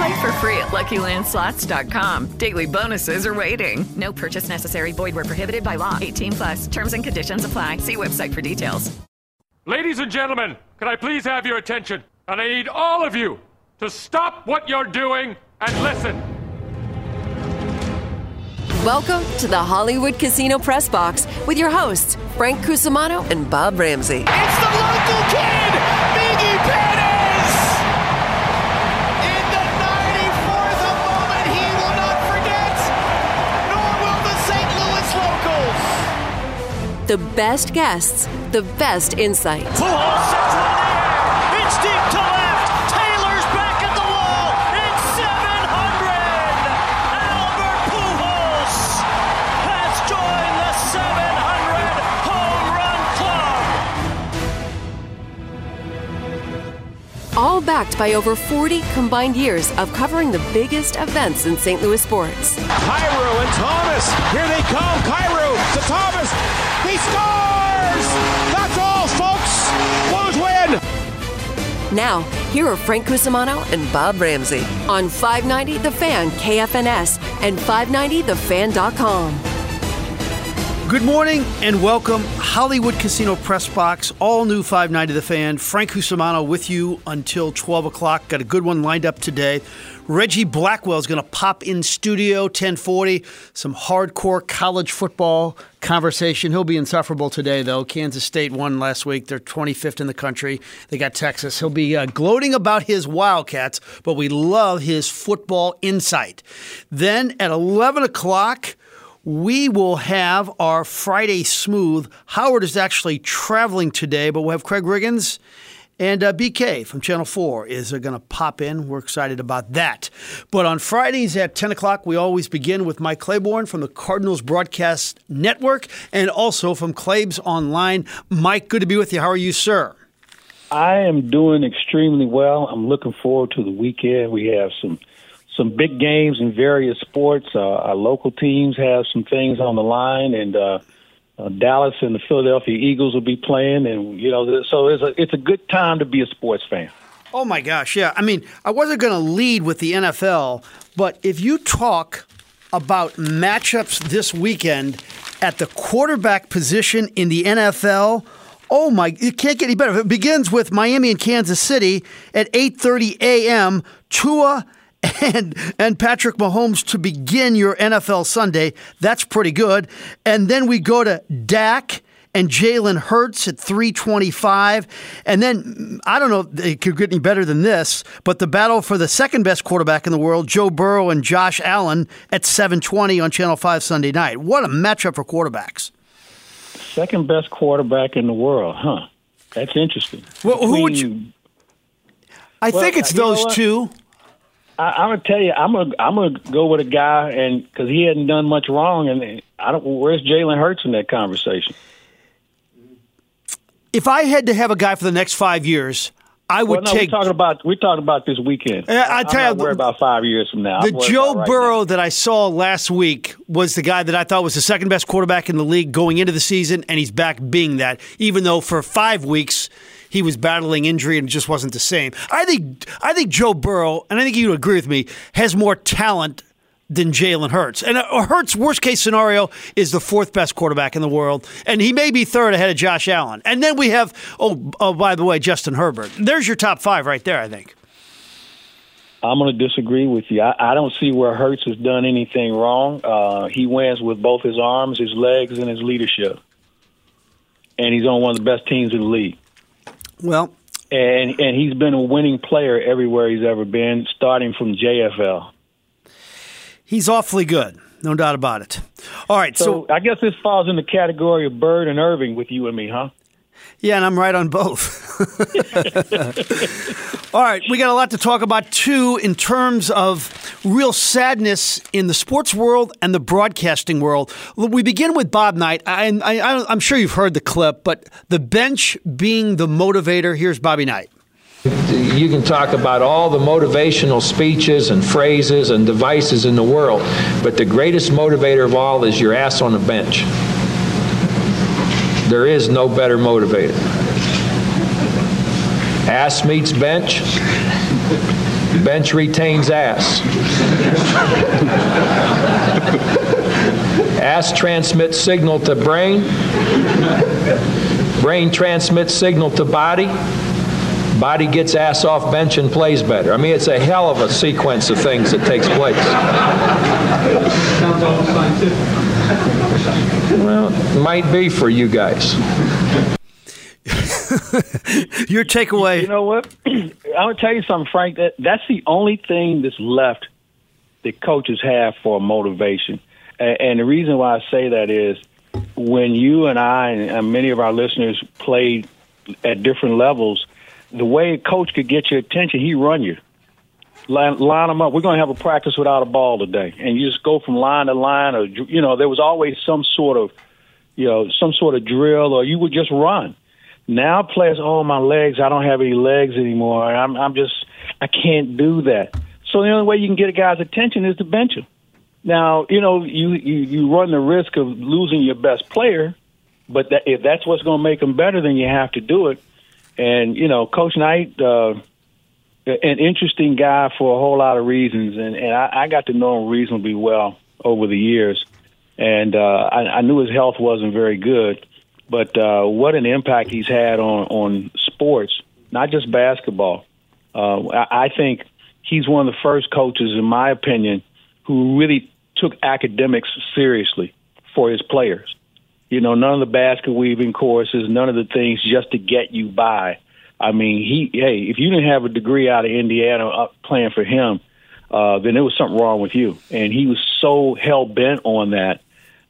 Play for free at LuckyLandSlots.com. Daily bonuses are waiting. No purchase necessary. Void were prohibited by law. 18 plus. Terms and conditions apply. See website for details. Ladies and gentlemen, can I please have your attention? And I need all of you to stop what you're doing and listen. Welcome to the Hollywood Casino Press Box with your hosts, Frank Cusimano and Bob Ramsey. It's the local kid, The best guests, the best insight. Pujols sends one there. It's deep to left. Taylor's back at the wall. It's 700. Albert Pujols has joined the 700 home run club. All backed by over 40 combined years of covering the biggest events in St. Louis sports. Kyrou and Thomas. Here they come. Kyrou to Thomas. He scores! That's all, folks. Blues win. Now, here are Frank Cusimano and Bob Ramsey on 590 The Fan KFNS and 590thefan.com. Good morning and welcome. Hollywood Casino Press Box, all new 590 The Fan. Frank Cusimano with you until 12 o'clock. Got a good one lined up today. Reggie Blackwell is going to pop in studio 1040. Some hardcore college football conversation. He'll be insufferable today, though. Kansas State won last week. They're 25th in the country. They got Texas. He'll be uh, gloating about his Wildcats, but we love his football insight. Then at 11 o'clock, we will have our Friday Smooth. Howard is actually traveling today, but we'll have Craig Riggins and uh, BK from Channel 4 is uh, going to pop in. We're excited about that. But on Fridays at 10 o'clock, we always begin with Mike Claiborne from the Cardinals Broadcast Network and also from Claibs Online. Mike, good to be with you. How are you, sir? I am doing extremely well. I'm looking forward to the weekend. We have some some big games in various sports. Uh, our local teams have some things on the line, and uh, uh, Dallas and the Philadelphia Eagles will be playing, and you know, so it's a it's a good time to be a sports fan. Oh my gosh, yeah. I mean, I wasn't going to lead with the NFL, but if you talk about matchups this weekend at the quarterback position in the NFL, oh my, it can't get any better. It begins with Miami and Kansas City at 8:30 a.m. Tua and and Patrick Mahomes to begin your NFL Sunday. That's pretty good. And then we go to Dak and Jalen Hurts at 325. And then I don't know if it could get any better than this, but the battle for the second best quarterback in the world, Joe Burrow and Josh Allen at 720 on Channel 5 Sunday night. What a matchup for quarterbacks. Second best quarterback in the world, huh? That's interesting. Well, who would you I Well, think it's those two. I, I'm gonna tell you, I'm gonna I'm gonna go with a guy, and because he hadn't done much wrong, and I don't. Where's Jalen Hurts in that conversation? If I had to have a guy for the next five years, I would well, no, take We're talking about we're talking about this weekend. Yeah, I I'm not you, worried about five years from now. The Joe right Burrow that I saw last week was the guy that I thought was the second best quarterback in the league going into the season, and he's back being that, even though for five weeks he was battling injury and just wasn't the same. I think I think Joe Burrow, and I think you would agree with me, has more talent than Jalen Hurts. And Hurts' worst case scenario is the fourth best quarterback in the world, and he may be third ahead of Josh Allen. And then we have, oh, oh by the way, Justin Herbert. There's your top five right there, I think. I'm going to disagree with you. I, I don't see where Hurts has done anything wrong. Uh, he wins with both his arms, his legs, and his leadership. and he's on one of the best teams in the league. Well, and and he's been a winning player everywhere he's ever been, starting from JFL. He's awfully good, no doubt about it. All right, so, so I guess this falls in the category of Bird and Irving with you and me, huh? Yeah, and I'm right on both. All right, we got a lot to talk about too in terms of real sadness in the sports world and the broadcasting world. We begin with Bob Knight. I, I, I'm sure you've heard the clip, but the bench being the motivator. Here's Bobby Knight. You can talk about all the motivational speeches and phrases and devices in the world, but the greatest motivator of all is your ass on the bench. There is no better motivator. Ass meets bench. Bench retains ass. ass transmits signal to brain. Brain transmits signal to body. Body gets ass off bench and plays better. I mean, it's a hell of a sequence of things that takes place. Sounds scientific. Well, might be for you guys. Your takeaway. You know what? I'm gonna tell you something, Frank. That that's the only thing that's left that coaches have for motivation. And, and the reason why I say that is when you and I and many of our listeners played at different levels, the way a coach could get your attention, he run you line, line them up. We're going to have a practice without a ball today, and you just go from line to line, or you know, there was always some sort of, you know, some sort of drill, or you would just run. Now players, oh my legs, I don't have any legs anymore. I'm, I'm just, I can't do that. So the only way you can get a guy's attention is to bench him. Now, you know, you you, you run the risk of losing your best player, but that, if that's what's going to make him better, then you have to do it. And you know, Coach Knight. Uh, an interesting guy for a whole lot of reasons, and, and I, I got to know him reasonably well over the years. And uh, I, I knew his health wasn't very good, but uh, what an impact he's had on on sports, not just basketball. Uh, I, I think he's one of the first coaches, in my opinion, who really took academics seriously for his players. You know, none of the basket weaving courses, none of the things just to get you by. I mean, he hey, if you didn't have a degree out of Indiana uh, playing for him, uh, then there was something wrong with you. And he was so hell bent on that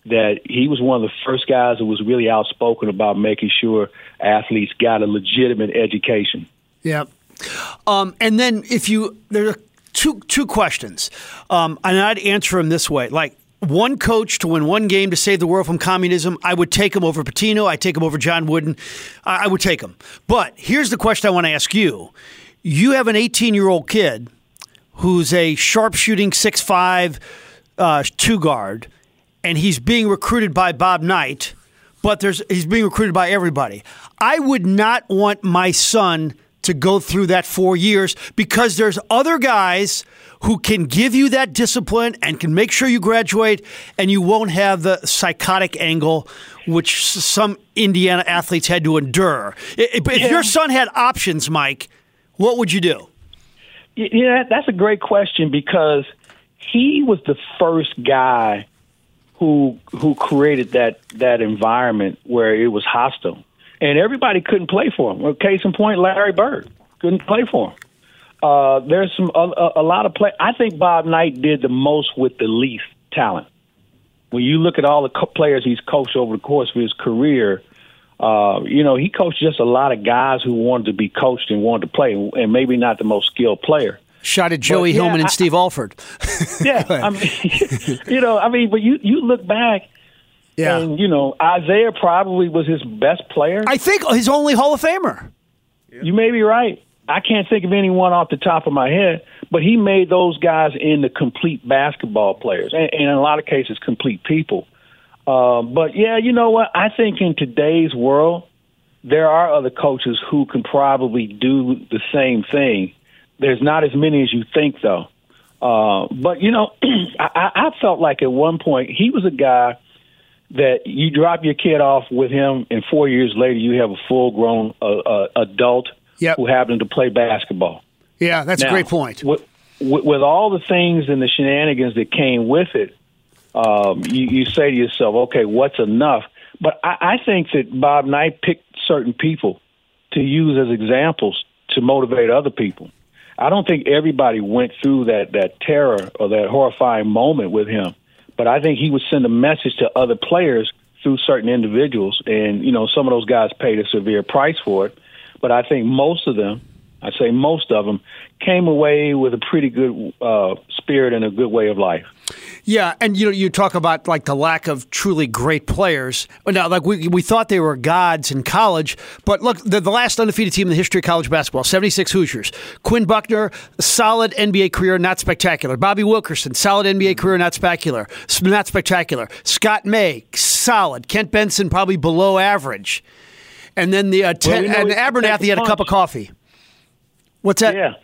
that he was one of the first guys that was really outspoken about making sure athletes got a legitimate education. Yeah. Um, and then if you there are two two questions, um, and I'd answer them this way: like one coach to win one game to save the world from communism, I would take him over Pitino. I take him over John Wooden. I would take him. But here's the question I want to ask you: You have an 18 year old kid who's a sharpshooting six five uh, two guard, and he's being recruited by Bob Knight. But there's he's being recruited by everybody. I would not want my son to go through that four years because there's other guys who can give you that discipline and can make sure you graduate and you won't have the psychotic angle which some Indiana athletes had to endure. If yeah. your son had options, Mike, what would you do? Yeah, that's a great question because he was the first guy who who created that that environment where it was hostile, and everybody couldn't play for him. Well, case in point, Larry Bird couldn't play for him. Uh, there's some a, a lot of play. I think Bob Knight did the most with the least talent. When you look at all the co- players he's coached over the course of his career, uh, you know he coached just a lot of guys who wanted to be coached and wanted to play, and maybe not the most skilled player. Shot at Joey but, yeah, Hillman and I, Steve Alford. yeah, I mean, you know, I mean, but you you look back. Yeah. And, you know, Isiah probably was his best player. I think his only Hall of Famer. You may be right. I can't think of anyone off the top of my head, but he made those guys into complete basketball players, and, and in a lot of cases, complete people. Uh, but yeah, you know what? I think in today's world, there are other coaches who can probably do the same thing. There's not as many as you think, though. Uh, but you know, I, I felt like at one point he was a guy that you drop your kid off with him, and four years later you have a full-grown uh, uh, adult yep. who happened to play basketball. Yeah, that's now, a great point. With, with, all the things and the shenanigans that came with it, um, you, you say to yourself, okay, what's enough? But I, I think that Bob Knight picked certain people to use as examples to motivate other people. I don't think everybody went through that that terror or that horrifying moment with him, but I think he would send a message to other players through certain individuals, and you know some of those guys paid a severe price for it. But I think most of them, I say most of them, came away with a pretty good uh, spirit and a good way of life. Yeah, and you know, you talk about like the lack of truly great players. Now, like we, we thought they were gods in college, but look, the, the last undefeated team in the history of college basketball, 76 Hoosiers. Quinn Buckner, solid NBA career, not spectacular. Bobby Wilkerson, solid NBA career, not spectacular. Not spectacular. Scott May, solid. Kent Benson, probably below average. And then the uh, ten, Well, we know and he can take Abernethy had a cup of coffee. What's that? Yeah.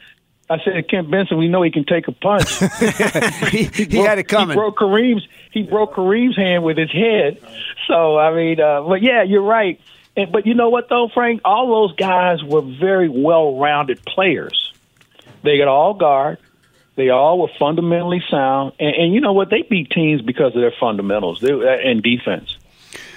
I said Kent Benson. We know he can take a punch. he, he had it coming. He broke Kareem's. He broke Kareem's hand with his head. So I mean, uh, but yeah, you're right. And, but you know what though, Frank? All those guys were very well-rounded players. They got all guard. They all were fundamentally sound, and, and you know what? They beat teams because of their fundamentals they, and defense.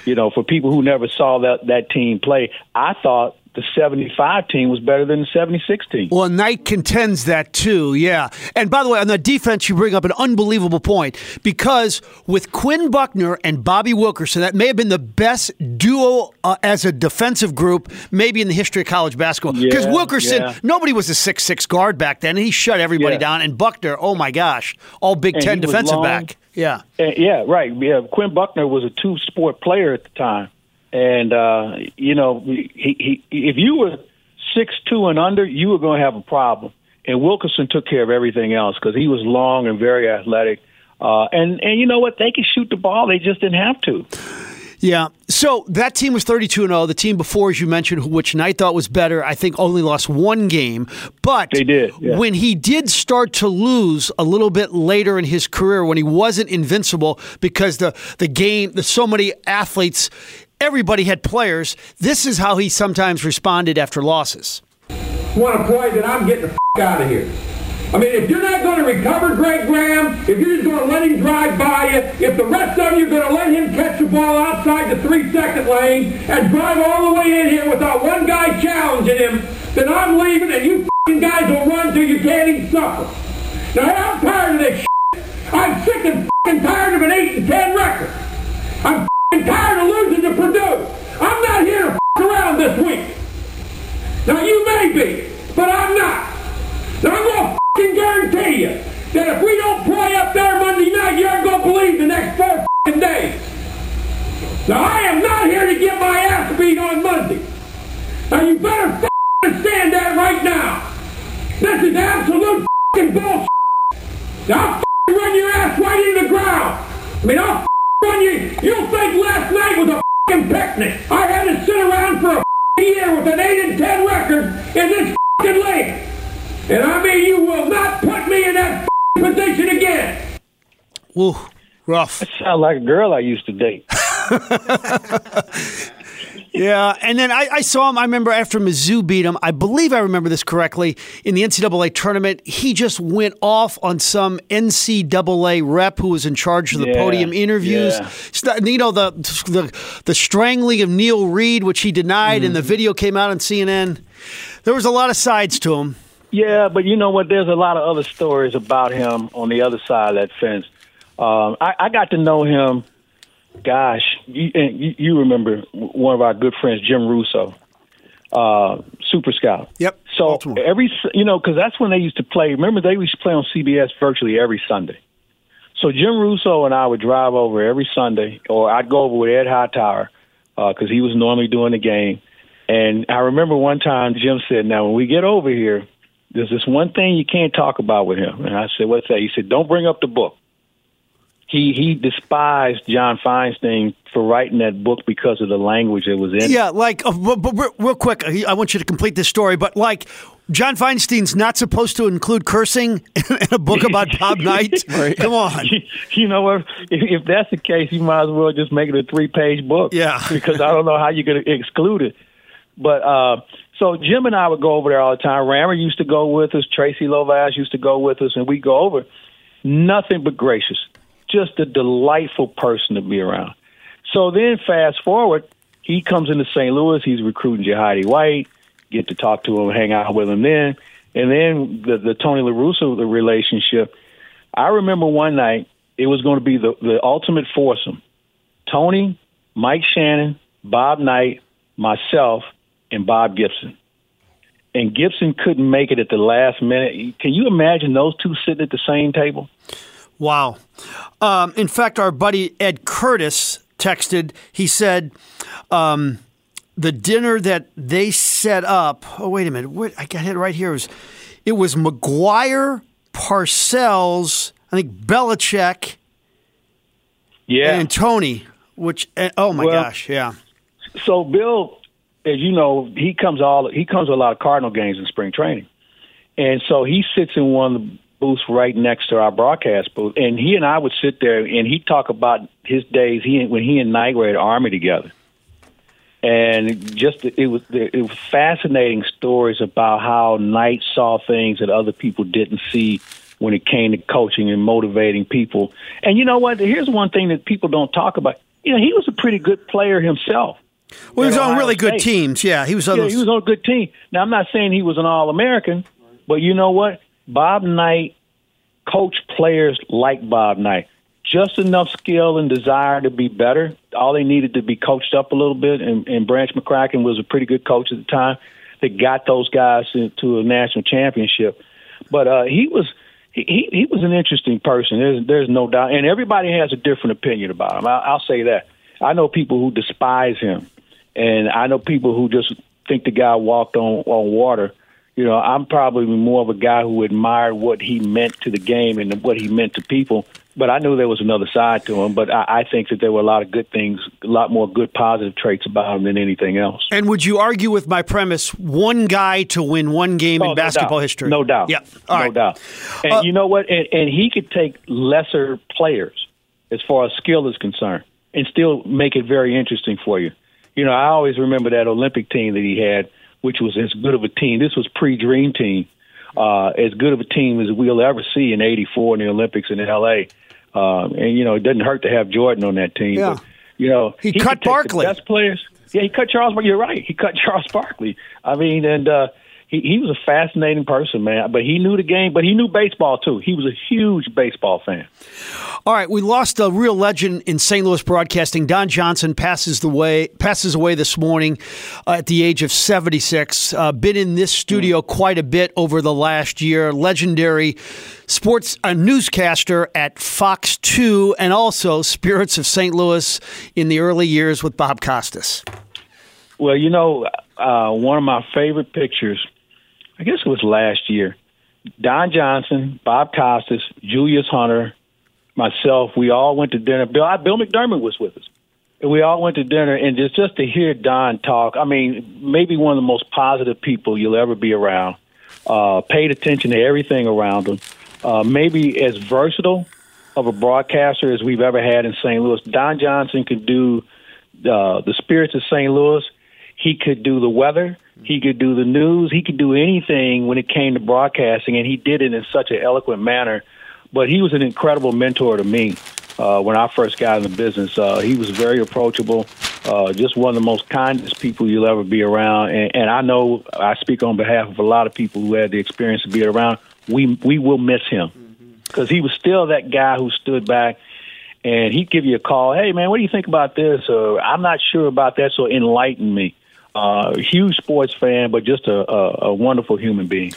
You know, for people who never saw that that team play, I thought the '75 team was better than the '76 team. Well, Knight contends that too, yeah. And by the way, on the defense, you bring up an unbelievable point because with Quinn Buckner and Bobby Wilkerson, that may have been the best duo uh, as a defensive group, maybe in the history of college basketball. Because Yeah, Wilkerson, yeah. nobody was a six-six guard back then, and he shut everybody Yeah. down. And Buckner, oh my gosh, all Big And Ten defensive long. back. Yeah. Uh, yeah, right. Yeah, Quinn Buckner was a two-sport player at the time, and uh, you know, he, he if you were six two and under, you were going to have a problem. And Wilkerson took care of everything else because he was long and very athletic. Uh, and and you know what? They could shoot the ball. They just didn't have to. Yeah. So that team was 32 and 0. The team before, as you mentioned, which Knight thought was better, I think only lost one game. But They did, yeah. when he did start to lose a little bit later in his career, when he wasn't invincible because the the game, there's so many athletes, everybody had players. This is how he sometimes responded after losses. want to play, then I'm getting the f- out of here. I mean, if you're not going to recover Greg Graham, if you're just going to let him drive by you, if the rest of you are going to let him catch the ball outside the three-second lane and drive all the way in here without one guy challenging him, then I'm leaving and you guys will run till you can't even suffer. Now, I'm tired of this shit. I'm sick and tired of an 8 and 10 record. I'm tired of losing to Purdue. I'm not here to f*** around this week. Now you may be, but I'm not. Now I'm gonna fucking guarantee you that if we don't play up there Monday night, you aren't gonna believe the next four fucking days. Now I am not here to get my ass beat on Monday. Now you better fucking understand that right now. This is absolute fucking bullshit. Now I'll fucking run your ass right into the ground. I mean I'll fucking run you. You'll think last night was a fucking picnic. I had to sit around for a fucking year with an 8 and 10 record in this fucking league. And I mean, you will not put me in that f***ing position again. Ooh, rough. That sounds like a girl I used to date. Yeah, and then I, I saw him. I remember after Mizzou beat him. I believe I remember this correctly. In the NCAA tournament, he just went off on some NCAA rep who was in charge of the Yeah, podium interviews. yeah. You know the the the strangling of Neil Reed, which he denied, and the Mm-hmm. video came out on CNN. There was a lot of sides to him. Yeah, but you know what? There's a lot of other stories about him on the other side of that fence. Um, I, I got to know him. Gosh, you, and you, you remember one of our good friends, Jim Russo, uh, Super Scout. Yep. So every you know because that's when they used to play. Remember they used to play on CBS virtually every Sunday. So Jim Russo and I would drive over every Sunday, or I'd go over with Ed Hightower because he was normally doing the game. And I remember one time Jim said, "Now when we get over here, there's this one thing you can't talk about with him." And I said, "What's that?" He said, "Don't bring up the book." He he despised John Feinstein for writing that book because of the language that was in it. Yeah, like, uh, but, but real- quick, I want you to complete this story, but like, John Feinstein's not supposed to include cursing in a book about Bob Knight. Come on. you know? If, if that's the case, you might as well just make it a three-page book. Yeah. because I don't know how you're going to exclude it. But uh, so Jim and I would go over there all the time. Rammer used to go with us. Tracy Lovash used to go with us, and we'd go over. Nothing but gracious. Just a delightful person to be around. So then, fast forward, he comes into St. Louis. He's recruiting Jahidi White. Get to talk to him, hang out with him then, and then the the Tony La Russa the relationship. I remember one night it was going to be the the ultimate foursome: Tony, Mike Shannon, Bob Knight, myself, and Bob Gibson. And Gibson couldn't make it at the last minute. Can you imagine those two sitting at the same table? Wow. Um, in fact, our buddy Ed Curtis texted. He said, um, "The dinner that they set up. Oh, wait a minute. What I got it right here. It was it was McGwire, Parcells, I think Belichick, yeah, and Tony. Which oh my Well, gosh, yeah. So Bill, as you know, he comes all he comes to a lot of Cardinal games in spring training, and so he sits in one booths right next to our broadcast booth, and he and I would sit there and he'd talk about his days he when he and Knight were at Army together, and just it was it was fascinating stories about how Knight saw things that other people didn't see when it came to coaching and motivating people. And you know what? Here's one thing that people don't talk about. You know, he was a pretty good player himself. Well, he was at on Ohio really good teams. Yeah, he was on. Yeah, those- he was on a good team. Now, I'm not saying he was an All American, but you know what? Bob Knight coached players like Bob Knight. Just enough skill and desire to be better. All they needed to be coached up a little bit, and, and Branch McCracken was a pretty good coach at the time that got those guys into a national championship. But uh, he was he, he was an interesting person. There's there's no doubt, and everybody has a different opinion about him. I, I'll say that. I know people who despise him, and I know people who just think the guy walked on on water. You know, I'm probably more of a guy who admired what he meant to the game and what he meant to people. But I knew there was another side to him. But I, I think that there were a lot of good things, a lot more good positive traits about him than anything else. And would you argue with my premise? One guy to win one game Oh, in no basketball doubt. history. No doubt. Yeah. All no right. doubt. And Uh, you know what? And, and he could take lesser players as far as skill is concerned and still make it very interesting for you. You know, I always remember that Olympic team that he had, which was as good of a team. This was pre-dream team, uh, as good of a team as we'll ever see in '84 in the Olympics in L.A. Um, and you know, it doesn't hurt to have Jordan on that team. Yeah. But, you know, He could cut Barkley. best players. Yeah, he cut Charles. But you're right. He cut Charles Barkley. I mean, and uh, he he was a fascinating person, man. But he knew the game. But he knew baseball too. He was a huge baseball fan. All right, we lost a real legend in St. Louis broadcasting. Don Johnson passes the way passes away this morning uh, at the age of 76. Uh, been in this studio quite a bit over the last year. Legendary sports uh, newscaster at Fox 2 and also Spirits of St. Louis in the early years with Bob Costas. Well, you know, uh, one of my favorite pictures, I guess it was last year. Don Johnson, Bob Costas, Julius Hunter, myself, we all went to dinner. Bill, Bill McDermott was with us. And we all went to dinner, and just, just to hear Don talk, I mean, maybe one of the most positive people you'll ever be around. Uh, paid attention to everything around him. Uh, maybe as versatile of a broadcaster as we've ever had in St. Louis. Don Johnson could do uh, the spirits of St. Louis. He could do the weather. He could do the news. He could do anything when it came to broadcasting, and he did it in such an eloquent manner. But he was an incredible mentor to me uh, when I first got in the business. Uh, he was very approachable, uh, just one of the most kindest people you'll ever be around. And, and I know I speak on behalf of a lot of people who had the experience of being around. We we will miss him because he was still that guy who stood back and he'd give you a call. Hey, man, what do you think about this? Or I'm not sure about that, so enlighten me. Uh, huge sports fan, but just a, a, a wonderful human being.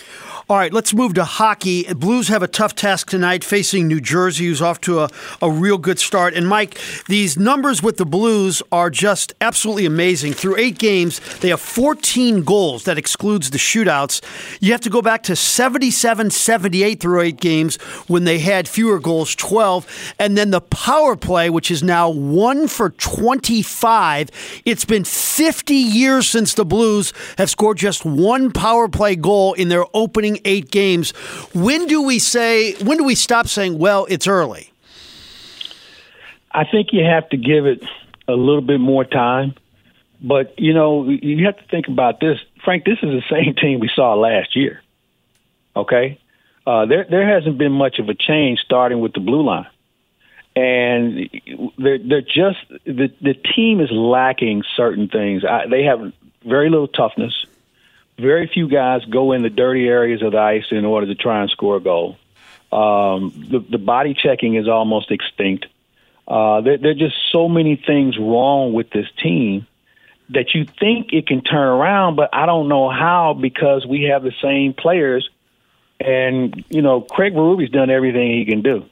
All right, let's move to hockey. Blues have a tough task tonight facing New Jersey, who's off to a, a real good start. And Mike, these numbers with the Blues are just absolutely amazing. Through eight games, they have 14 goals. That excludes the shootouts. You have to go back to 77 78 through eight games when they had fewer goals, 12. And then the power play, which is now one for 25. It's been 50 years since the Blues have scored just one power play goal in their opening eight games. When do we say, when do we stop saying, well, it's early? I think you have to give it a little bit more time. But, you know, you have to think about this. Frank, this is the same team we saw last year. Okay? Uh, there, there hasn't been much of a change starting with the blue line. and they're they're just the the team is lacking certain things. I, they have very little toughness. Very few guys go in the dirty areas of the ice in order to try and score a goal. Um, the, the body checking is almost extinct. Uh, there, there are just so many things wrong with this team that you think it can turn around, but I don't know how because we have the same players. And, you know, Craig Berube's done everything he can do.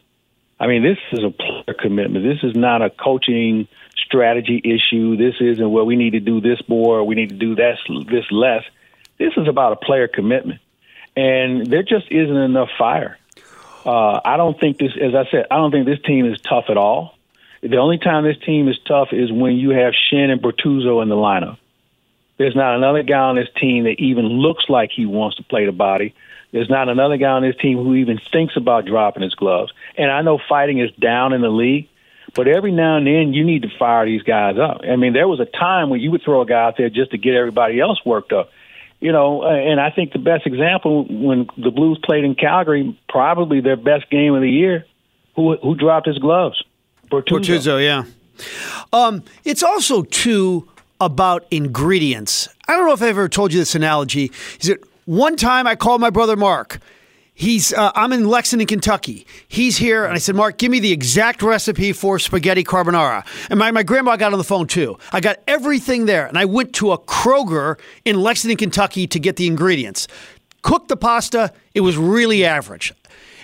I mean, this is a player commitment. This is not a coaching strategy issue. This isn't well, we need to do this more, we need to do this, this less. This is about a player commitment. And there just isn't enough fire. Uh, I don't think this, as I said, I don't think this team is tough at all. The only time this team is tough is when you have Schenn and Bortuzzo in the lineup. There's not another guy on this team that even looks like he wants to play the body. There's not another guy on this team who even thinks about dropping his gloves. And I know fighting is down in the league, but every now and then you need to fire these guys up. I mean, there was a time when you would throw a guy out there just to get everybody else worked up. You know, and I think the best example when the Blues played in Calgary, probably their best game of the year, who who dropped his gloves? Bortuzzo. Bortuzzo, yeah. Um, it's also too about ingredients. I don't know if I ever told you this analogy. Is it one time I called my brother Mark. He's uh, I'm in Lexington, Kentucky. He's here, and I said, Mark, give me the exact recipe for spaghetti carbonara. And my, my grandma got on the phone too. I got everything there, and I went to a Kroger in Lexington, Kentucky to get the ingredients. Cooked the pasta. It was really average.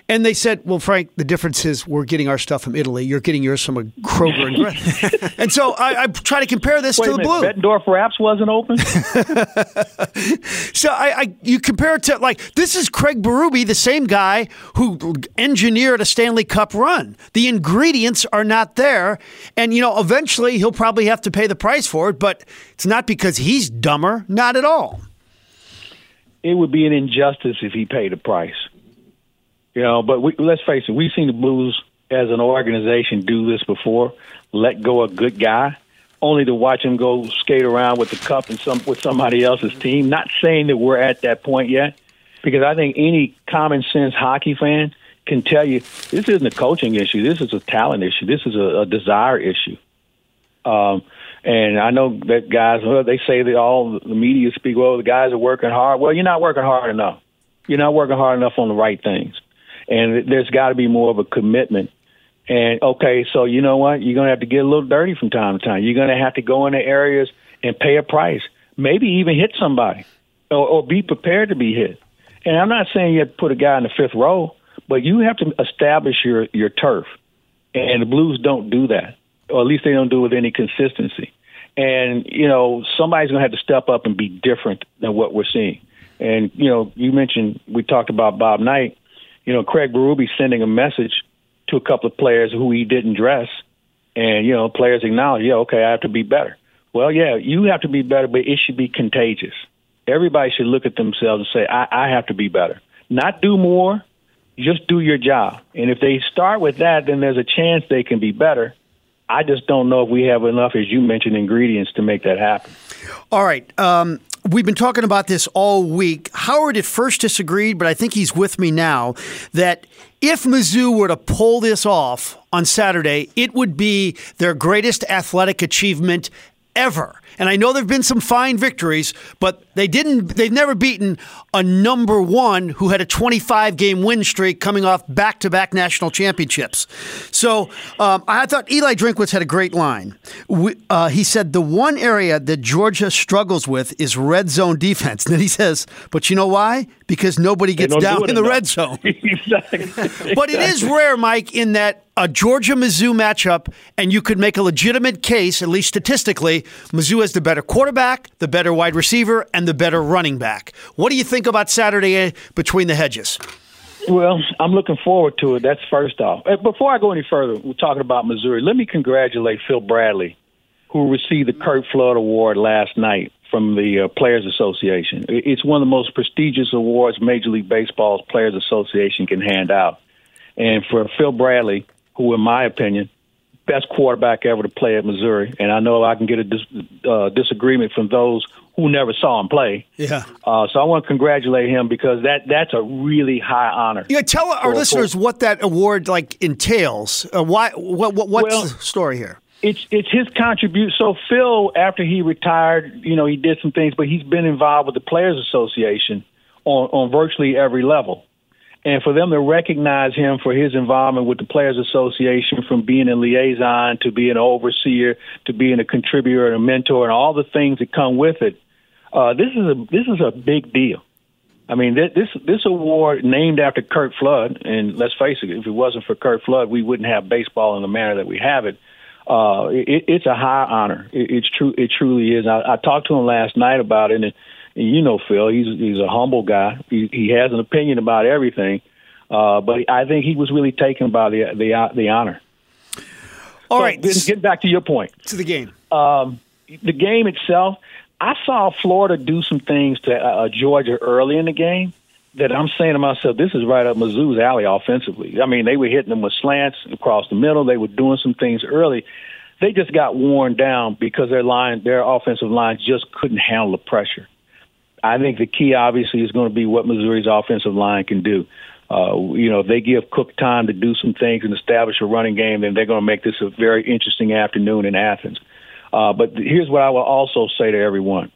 And they said, "Well, Frank, the difference is we're getting our stuff from Italy. You're getting yours from a Kroger." And, and so I, I try to compare this Wait to the minute, blue. Bettendorf Wraps wasn't open. So I, I, you compare it to like this is Craig Berube, the same guy who engineered a Stanley Cup run. The ingredients are not there, and you know eventually he'll probably have to pay the price for it. But it's not because he's dumber, not at all. it would be an injustice if he paid a price. You know, but we, let's face it, we've seen the Blues as an organization do this before. Let go a good guy, only to watch him go skate around with the cup and some with somebody else's team. Not saying that we're at that point yet, because I think any common sense hockey fan can tell you this isn't a coaching issue. This is a talent issue. This is a, a desire issue. Um, and I know that guys, well, they say that all the media speak, well, the guys are working hard. Well, you're not working hard enough. You're not working hard enough on the right things. And there's got to be more of a commitment. And okay, so you know what? You're going to have to get a little dirty from time to time. You're going to have to go into areas and pay a price, maybe even hit somebody or, or be prepared to be hit. And I'm not saying you have to put a guy in the fifth row, but you have to establish your, your turf. And the Blues don't do that, or at least they don't do it with any consistency. And, you know, somebody's going to have to step up and be different than what we're seeing. And, you know, you mentioned, we talked about Bob Knight. You know, Craig Berube sending a message to a couple of players who he didn't dress. And, you know, players acknowledge, yeah, okay, I have to be better. Well, yeah, you have to be better, but it should be contagious. Everybody should look at themselves and say, I, I have to be better. Not do more, just do your job. And if they start with that, then there's a chance they can be better. I just don't know if we have enough, as you mentioned, ingredients to make that happen. All right. Um, we've been talking about this all week. Howard at first disagreed, but I think he's with me now that if Mizzou were to pull this off on Saturday, it would be their greatest athletic achievement ever. And I know there've been some fine victories, but they didn't they've never beaten a number 1 who had a 25 game win streak coming off back-to-back national championships. So, um, I thought Eli Drinkwitz had a great line. We, uh, he said the one area that Georgia struggles with is red zone defense. And then he says, "But you know why? Because nobody gets do down it in the enough. red zone." exactly. But it is rare, Mike, in that a Georgia Mizzou matchup, and you could make a legitimate case, at least statistically, Mizzou the better quarterback, the better wide receiver, and the better running back. What do you think about Saturday between the hedges? Well, I'm looking forward to it. That's first off. Uh, Before I go any further, we're talking about Missouri. Let me congratulate Phil Bradley, who received the Curt Flood Award last night from the uh, Players Association. It's one of the most prestigious awards Major League Baseball's Players Association can hand out. And for Phil Bradley, who, in my opinion, best quarterback ever to play at Missouri, and I know I can get a dis- uh, disagreement from those who never saw him play. Yeah. Uh, so I want to congratulate him because that that's a really high honor. Yeah, tell our for- listeners for- what that award like entails. Uh, why? What? what what's Well- the story here? it's it's his contribution. So Phil, after he retired, you know, he did some things, but he's been involved with the Players Association on on virtually every level. And for them to recognize him for his involvement with the Players Association, from being a liaison to being an overseer to being a contributor and a mentor, and all the things that come with it, uh, this is a this is a big deal. I mean, thi- this this award named after Curt Flood, and let's face it, if it wasn't for Curt Flood, we wouldn't have baseball in the manner that we have it. Uh, it it's a high honor. It, it's true. It truly is. I, I talked to him last night about it, and, and you know, Phil, he's he's a humble guy. He, he has an opinion about everything, uh, but I think he was really taken by the the the honor. All so, right, then Get back to your point. To the game. Um, the game itself, I saw Florida do some things to uh, Georgia early in the game that I'm saying to myself, this is right up Mizzou's alley offensively. I mean, they were hitting them with slants across the middle. They were doing some things early. They just got worn down because their line, their offensive line, just couldn't handle the pressure. I think the key, obviously, is going to be what Missouri's offensive line can do. Uh, you know, if they give Cook time to do some things and establish a running game, then they're going to make this a very interesting afternoon in Athens. Uh, but here's what I will also say to everyone: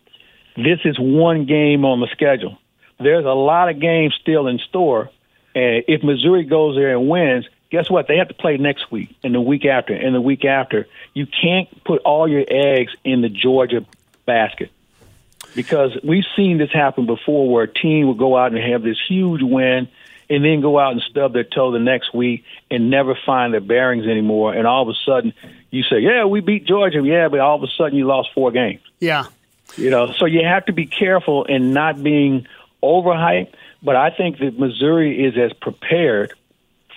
this is one game on the schedule. There's a lot of games still in store, and if Missouri goes there and wins, guess what? They have to play next week and the week after and the week after. You can't put all your eggs in the Georgia basket because we've seen this happen before where a team will go out and have this huge win and then go out and stub their toe the next week and never find their bearings anymore. And all of a sudden, you say, "Yeah, we beat Georgia." Yeah, but all of a sudden, you lost four games. Yeah. You know, so you have to be careful in not being overhyped. But I think that Missouri is as prepared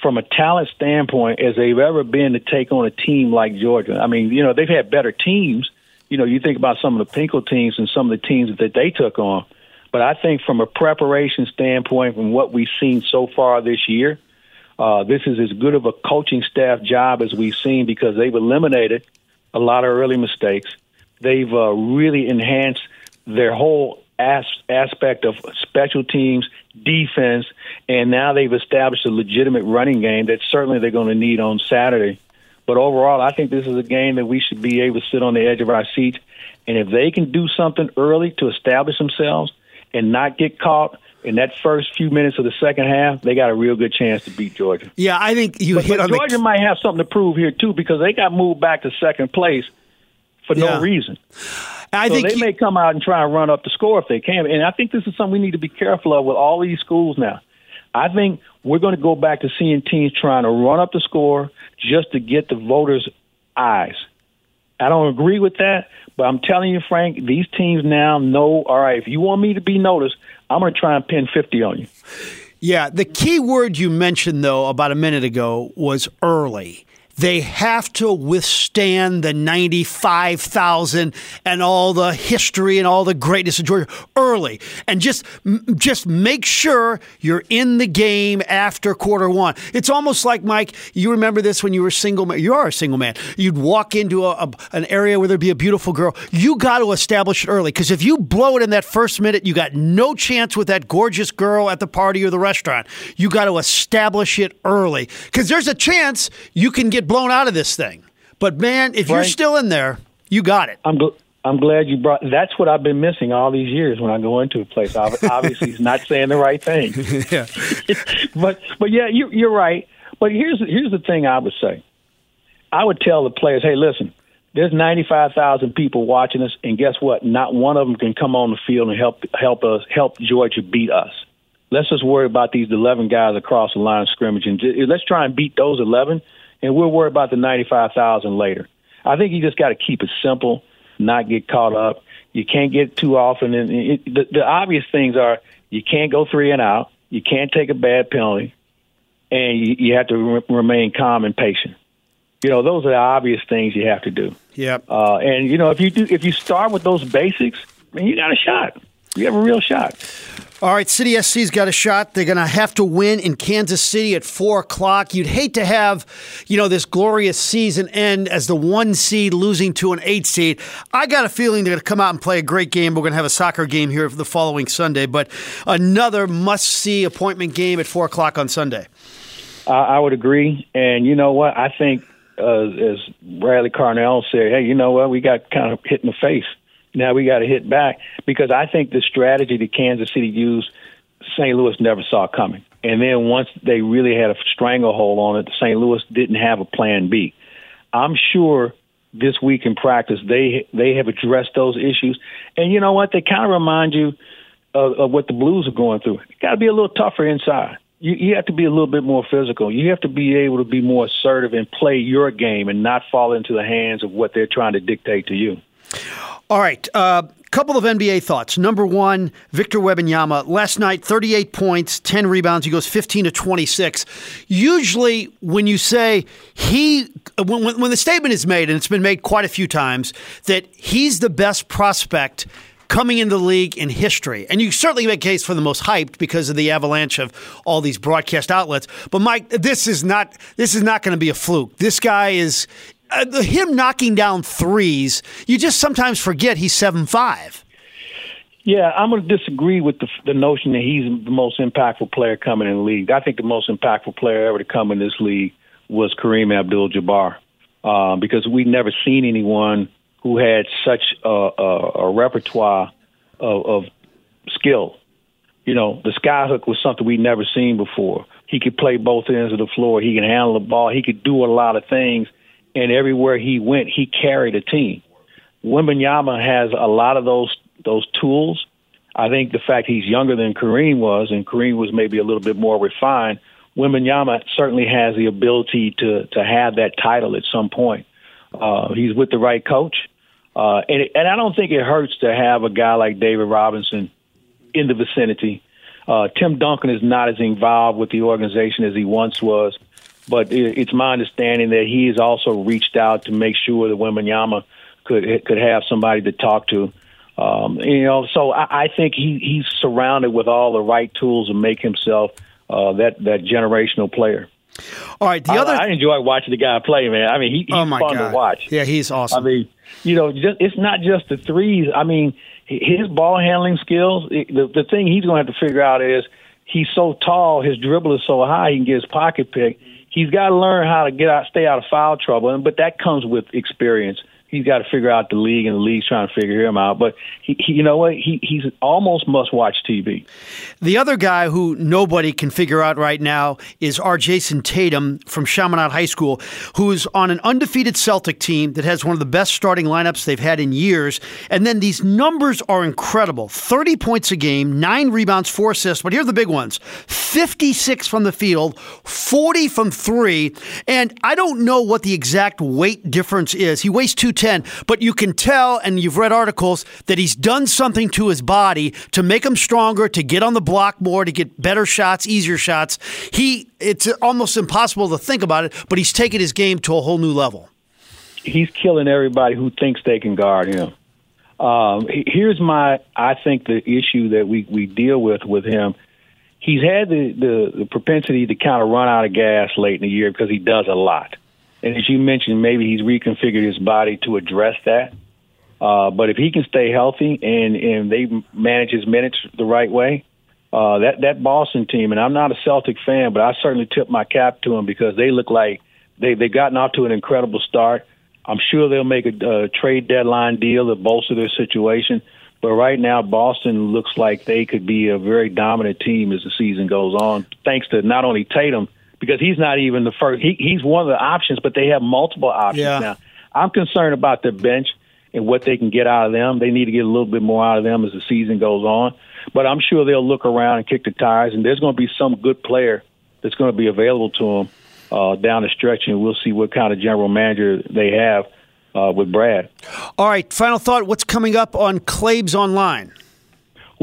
from a talent standpoint as they've ever been to take on a team like Georgia. I mean, you know, they've had better teams. You know, you think about some of the Pinkel teams and some of the teams that they took on. But I think from a preparation standpoint, from what we've seen so far this year, uh, this is as good of a coaching staff job as we've seen because they've eliminated a lot of early mistakes. They've uh, really enhanced their whole as- aspect of special teams, defense, and now they've established a legitimate running game that certainly they're going to need on Saturday. But overall, I think this is a game that we should be able to sit on the edge of our seats. And if they can do something early to establish themselves and not get caught in that first few minutes of the second half, they got a real good chance to beat Georgia. Yeah, I think you But, hit but on Georgia the. might have something to prove here too because they got moved back to second place for Yeah. no reason. I so think they you- may come out and try and run up the score if they can. And I think this is something we need to be careful of with all these schools now. I think we're going to go back to seeing teams trying to run up the score just to get the voters' eyes. I don't agree with that, but I'm telling you, Frank, these teams now know. All right, if you want me to be noticed, I'm going to try and pin 50 on you. Yeah, the key word you mentioned though about a minute ago was early. They have to withstand the 95,000 and all the history and all the greatness of Georgia early. And just just make sure you're in the game after quarter 1. It's almost like Mike, you remember this when you were single man. You are a single man. You'd walk into a, a- an area where there'd be a beautiful girl. You got to establish it early because if you blow it in that first minute, you got no chance with that gorgeous girl at the party or the restaurant. You got to establish it early because there's a chance you can get blown out of this thing. But man, if you're still in there, you got it. I'm gl- I'm glad you brought. That's what I've been missing all these years when I go into a place. Obviously, he's not saying the right thing. yeah. but but yeah, you, you're right. But here's here's the thing I would say. I would tell the players, hey, listen, there's 95,000 people watching us, and guess what? Not one of them can come on the field and help help us help Georgia beat us. Let's just worry about these 11 guys across the line of scrimmage, and let's try and beat those 11, and we'll worry about the 95,000 later. I think you just got to keep it simple, not get caught up. You can't get too often, and it, the, the obvious things are you can't go three and out, you can't take a bad penalty, and you, you have to re- remain calm and patient. You know, those are the obvious things you have to do. Yep. Uh, and you know, if you do, if you start with those basics, then you got a shot. We have a real shot. All right, City SC's got a shot. They're going to have to win in Kansas City at four o'clock. You'd hate to have, you know, this glorious season end as the one seed losing to an eight seed. I got a feeling they're going to come out and play a great game. We're going to have a soccer game here for the following Sunday, but another must-see appointment game at four o'clock on Sunday. Uh, I would agree, and you know what? I think, uh, as Bradley Carnell said, hey, you know what? We got kind of hit in the face now we got to hit back because I think the strategy that Kansas City used, St. Louis never saw coming. And then once they really had a stranglehold on it, St. Louis didn't have a plan B. I'm sure this week in practice they they have addressed those issues. And you know what? They kind of remind you of, of what the Blues are going through. You got to be a little tougher inside. You, you have to be a little bit more physical. You have to be able to be more assertive and play your game and not fall into the hands of what they're trying to dictate to you. All right. A uh, couple of NBA thoughts. Number one, Victor Wembanyama. Last night, 38 points, 10 rebounds. He goes 15 to 26. Usually, when you say he, when, when the statement is made, and it's been made quite a few times, that he's the best prospect coming into the league in history. And you certainly make case for the most hyped because of the avalanche of all these broadcast outlets. But Mike, this is not this is not going to be a fluke. This guy is uh, him knocking down threes, you just sometimes forget he's seven five. Yeah, I'm going to disagree with the, the notion that he's the most impactful player coming in the league. I think the most impactful player ever to come in this league was Kareem Abdul-Jabbar, uh, because we've never seen anyone who had such a, a, a repertoire of, of skill. You know, the skyhook was something we'd never seen before. He could play both ends of the floor. He can handle the ball. He could do a lot of things and everywhere he went, he carried a team. Wembanyama has a lot of those those tools. I think the fact he's younger than Kareem was, and Kareem was maybe a little bit more refined. Wembanyama certainly has the ability to to have that title at some point. Uh, he's with the right coach, uh, and it, and I don't think it hurts to have a guy like David Robinson in the vicinity. Uh, Tim Duncan is not as involved with the organization as he once was but it's my understanding that he has also reached out to make sure that Wembanyama could could have somebody to talk to. Um, you know, so I, I think he, he's surrounded with all the right tools to make himself uh, that that generational player. All right, the I, other I enjoy watching the guy play, man. I mean, he, he's oh my fun God. to watch. Yeah, he's awesome. I mean, you know, just, it's not just the threes. I mean, his ball handling skills. The the thing he's going to have to figure out is he's so tall, his dribble is so high, he can get his pocket pick he's got to learn how to get out, stay out of foul trouble, but that comes with experience he's got to figure out the league, and the league's trying to figure him out. But he, he, you know what? He, he's almost must watch TV. The other guy who nobody can figure out right now is our Jayson Tatum from Chaminade High School, who's on an undefeated Celtic team that has one of the best starting lineups they've had in years. And then these numbers are incredible 30 points a game, nine rebounds, four assists. But here are the big ones 56 from the field, 40 from three. And I don't know what the exact weight difference is. He weighs 210, but you can tell, and you've read articles, that he's done something to his body to make him stronger, to get on the block more, to get better shots, easier shots. He, it's almost impossible to think about it, but he's taken his game to a whole new level. He's killing everybody who thinks they can guard him. Um, here's my, I think the issue that we, we deal with with him he's had the, the, the propensity to kind of run out of gas late in the year because he does a lot. And as you mentioned, maybe he's reconfigured his body to address that. Uh, but if he can stay healthy and, and they manage his minutes the right way, uh, that that Boston team, and I'm not a Celtic fan, but I certainly tip my cap to them because they look like they they've gotten off to an incredible start. I'm sure they'll make a, a trade deadline deal to bolster their situation. But right now, Boston looks like they could be a very dominant team as the season goes on, thanks to not only Tatum, because he's not even the first. He, he's one of the options, but they have multiple options Yeah. now. I'm concerned about their bench and what they can get out of them. They need to get a little bit more out of them as the season goes on. But I'm sure they'll look around and kick the tires, and there's going to be some good player that's going to be available to them uh, down the stretch, and we'll see what kind of general manager they have uh, with Brad. All right, final thought. What's coming up on Claibs Online?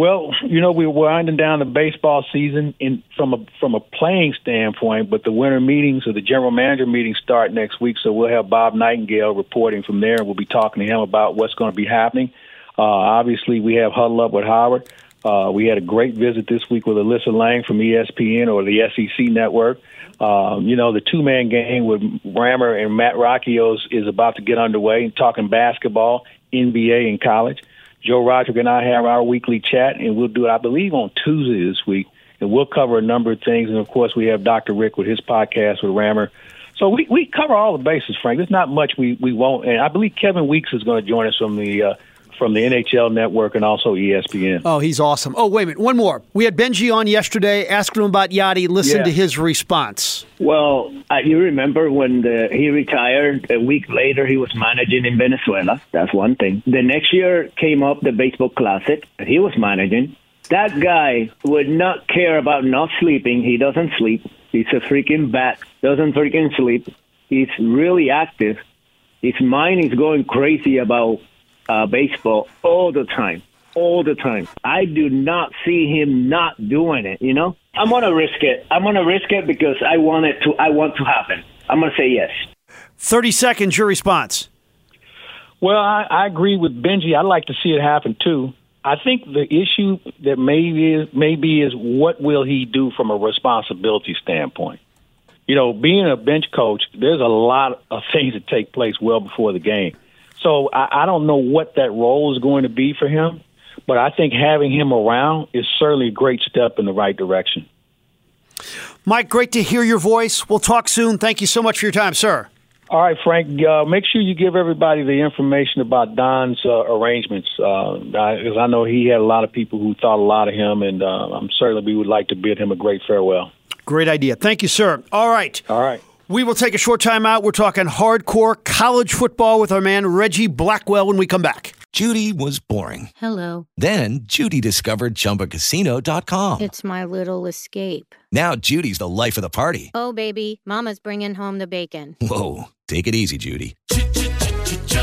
Well, you know, we're winding down the baseball season in from a from a playing standpoint, but the winter meetings or the general manager meetings start next week, so we'll have Bob Nightingale reporting from there, and we'll be talking to him about what's going to be happening. Uh, obviously, we have Huddle Up with Howard. Uh, we had a great visit this week with Alyssa Lang from ESPN or the SEC Network. Um, you know, the two man game with Rammer and Matt Rocchios is about to get underway, talking basketball, NBA, and college. Joe Roderick and I have our weekly chat, and we'll do it, I believe, on Tuesday this week. And we'll cover a number of things. And of course, we have Dr. Rick with his podcast with Rammer. So we, we cover all the bases, Frank. There's not much we, we won't. And I believe Kevin Weekes is going to join us from the uh, from the NHL Network and also ESPN. Oh, he's awesome. Oh, wait a minute. One more. We had Bengie on yesterday, asked him about Yadi. Listen Yeah. to his response. Well, uh, you remember when the, he retired? A week later, he was managing in Venezuela. That's one thing. The next year came up the baseball classic. He was managing. That guy would not care about not sleeping. He doesn't sleep. He's a freaking bat. Doesn't freaking sleep. He's really active. His mind is going crazy about uh, baseball all the time. All the time. I do not see him not doing it, you know? I'm gonna risk it. I'm gonna risk it because I want it to I want to happen. I'm gonna say yes. 30 seconds, your response. Well, I, I agree with Bengie. I'd like to see it happen too. I think the issue that maybe is maybe is what will he do from a responsibility standpoint. You know, being a bench coach, there's a lot of things that take place well before the game. So I, I don't know what that role is going to be for him, but I think having him around is certainly a great step in the right direction. Mike, great to hear your voice. We'll talk soon. Thank you so much for your time, sir. All right, Frank. Uh, make sure you give everybody the information about Don's uh, arrangements, because I know he had a lot of people who thought a lot of him, and uh, I'm certainly we would like to bid him a great farewell. Great idea. Thank you, sir. All right. All right. We will take a short time out. We're talking hardcore college football with our man Reggie Blackwell when we come back. Judy was boring. Hello. Then Judy discovered ChumbaCasino.com. It's my little escape. Now Judy's the life of the party. Oh, baby, Mama's bringing home the bacon. Whoa, take it easy, Judy.